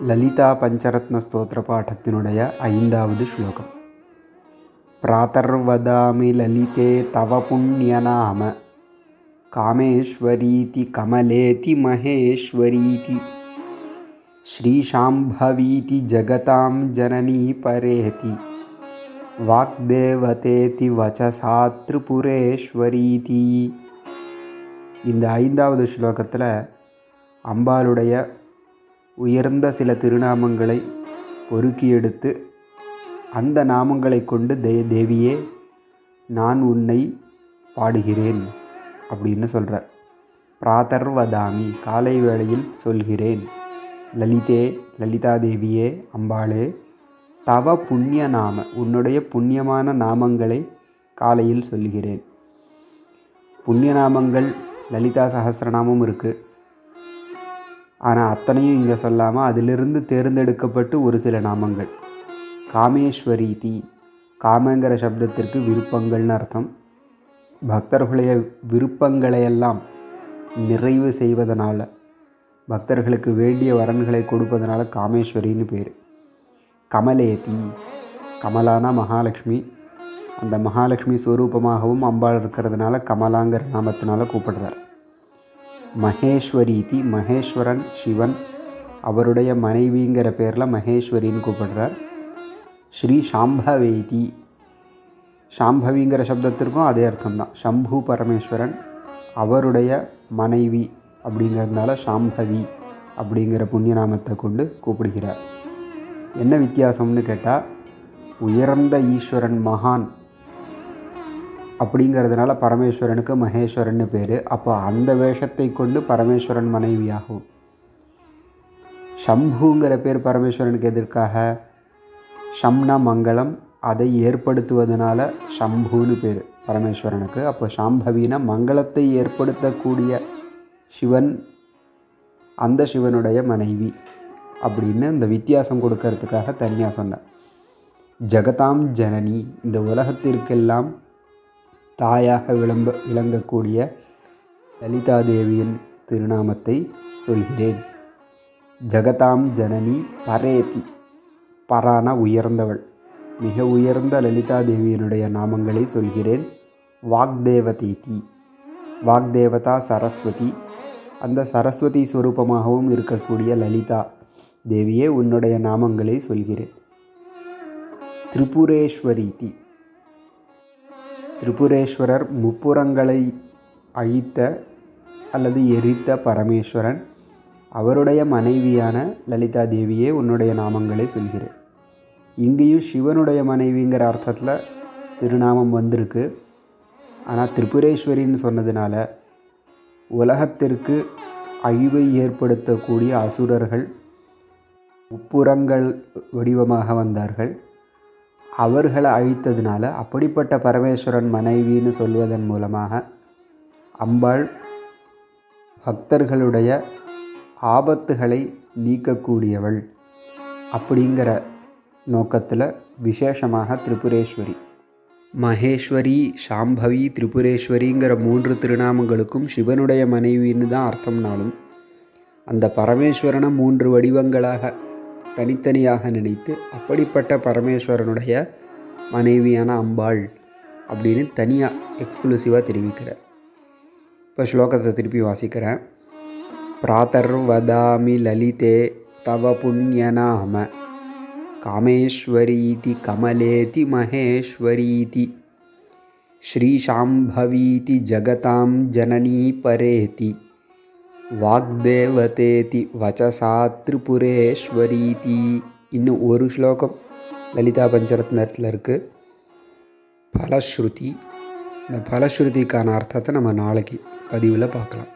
லலிதா பஞ்சரத்ன ஸ்தோத்திர பாடத்தினுடைய ஐந்தாவது ஸ்லோகம் பிராத்தர்வதாமி லலிதே தவ புண்ணியநாம காமேஸ்வரீதி கமலேதி மகேஸ்வரீதி ஸ்ரீஷாம்பவீதி ஜகதாம் ஜனனி பரேதி வாக்தேவதேதி வச்சசா திரிபுரேஸ்வரீதி இந்த ஐந்தாவது ஸ்லோகத்தில் அம்பாளுடைய உயர்ந்த சில திருநாமங்களை பொறுக்கி எடுத்து அந்த நாமங்களை கொண்டு தே தேவியே நான் உன்னை பாடுகிறேன் அப்படின்னு சொல்கிறார் பிராதர்வதாமி காலை வேளையில் சொல்கிறேன் லலிதே லலிதா தேவியே அம்பாளே தவ புண்ணிய நாம உன்னுடைய புண்ணியமான நாமங்களை காலையில் சொல்கிறேன். புண்ணிய நாமங்கள் லலிதா சகசிரநாமம் இருக்குது ஆனால் அத்தனையும் இங்கே சொல்லாமல் அதிலிருந்து தேர்ந்தெடுக்கப்பட்டு ஒரு சில நாமங்கள். காமேஸ்வரீதி காமங்கிற சப்தத்திற்கு விருப்பங்கள்னு அர்த்தம். பக்தர்களுடைய விருப்பங்களையெல்லாம் நிறைவு செய்வதனால் பக்தர்களுக்கு வேண்டிய வரன்களை கொடுப்பதனால காமேஸ்வரின்னு பேர். கமலேதி கமலானா மகாலட்சுமி. அந்த மகாலட்சுமி ஸ்வரூபமாகவும் அம்பாள் இருக்கிறதுனால கமலாங்கிற நாமத்தினால கூப்பிடுறார். மகேஸ்வரீதி மகேஸ்வரன் சிவன். அவருடைய மனைவிங்கிற பேரில் மகேஸ்வரின்னு கூப்பிடுறார். ஸ்ரீ சாம்பவேதி. சாம்பவிங்கிற சப்தத்திற்கும் அதே அர்த்தம்தான். சம்பு பரமேஸ்வரன் அவருடைய மனைவி அப்படிங்கிறதுனால சாம்பவி அப்படிங்கிற புண்ணிய நாமத்தை கொண்டு கூப்பிடுகிறார். என்ன வித்தியாசம்னு கேட்டால் உயர்ந்த ஈஸ்வரன் மகான் அப்படிங்கிறதுனால பரமேஸ்வரனுக்கு மகேஸ்வரன்னு பேர். அப்போ அந்த வேஷத்தை கொண்டு பரமேஸ்வரன் மனைவியாகும் சம்புங்கிற பேர் பரமேஸ்வரனுக்கு எதற்காக? ஷம்னா மங்களம் அதை ஏற்படுத்துவதனால சம்புன்னு பேர் பரமேஸ்வரனுக்கு. அப்போ சாம்பவினா மங்களத்தை ஏற்படுத்தக்கூடிய சிவன் அந்த சிவனுடைய மனைவி அப்படின்னு இந்த வித்தியாசம் கொடுக்கறதுக்காக தனியாக சொன்னேன். ஜெகதாம் ஜனனி இந்த உலகத்திற்கெல்லாம் தாயாக விளம்ப விளங்கக்கூடிய லலிதா தேவியின் திருநாமத்தை சொல்கிறேன். ஜெகதாம் ஜனனி பரேதி பரான உயர்ந்தவள். மிக உயர்ந்த லலிதா தேவியினுடைய நாமங்களை சொல்கிறேன். வாக்தேவதீதி வாக்தேவதா சரஸ்வதி. அந்த சரஸ்வதி ஸ்வரூபமாகவும் இருக்கக்கூடிய லலிதா தேவியே உன்னுடைய நாமங்களை சொல்கிறேன். திரிபுரேஸ்வரீதி திரிபுரேஸ்வரர் முப்புறங்களை அழித்த அல்லது எரித்த பரமேஸ்வரன் அவருடைய மனைவியான லலிதா தேவியே உன்னுடைய நாமங்களை சொல்கிறேன். இங்கேயும் சிவனுடைய மனைவிங்கிற அர்த்தத்தில் திருநாமம் வந்திருக்கு. ஆனால் திரிபுரேஸ்வரின்னு சொன்னதுனால உலகத்திற்கு அழிவை ஏற்படுத்தக்கூடிய அசுரர்கள் முப்புறங்கள் வடிவமாக வந்தார்கள். அவர்களை அழித்ததுனால அப்படிப்பட்ட பரமேஸ்வரன் மனைவின்னு சொல்வதன் மூலமாக அம்பாள் பக்தர்களுடைய ஆபத்துகளை நீக்கக்கூடியவள் அப்படிங்கிற நோக்கத்தில் விசேஷமாக திரிபுரேஸ்வரி. மகேஸ்வரி சாம்பவி திரிபுரேஸ்வரிங்கிற மூன்று திருநாமங்களுக்கும் சிவனுடைய மனைவின்னு தான் அர்த்தம்னாலும் அந்த பரமேஸ்வரனை மூன்று வடிவங்களாக தனித்தனியாக நினைத்து அப்படிப்பட்ட பரமேஸ்வரனுடைய மனைவியான அம்பாள் அப்படின்னு தனியாக எக்ஸ்க்ளூசிவாக தெரிவிக்கிறார். இப்போ ஸ்லோகத்தை திருப்பி வாசிக்கிறேன். பிராத்தர் வதாமி லலிதே தவ புண்ணியநாம காமேஸ்வரீதி கமலேதி மகேஸ்வரீதி. ஸ்ரீசாம்பவீதி ஜகதாம் ஜனனீ பரேதி. வாக்தேவதேதி வச்சசா திரிபுரேஸ்வரீதி இன்னும் ஒரு ஸ்லோகம் லலிதா பஞ்சரத்னத்தில் இருக்குது பலஸ்ருதி. இந்த பலஸ்ருதிக்கான அர்த்தத்தை நம்ம நாளைக்கு பதிவில் பார்க்கலாம்.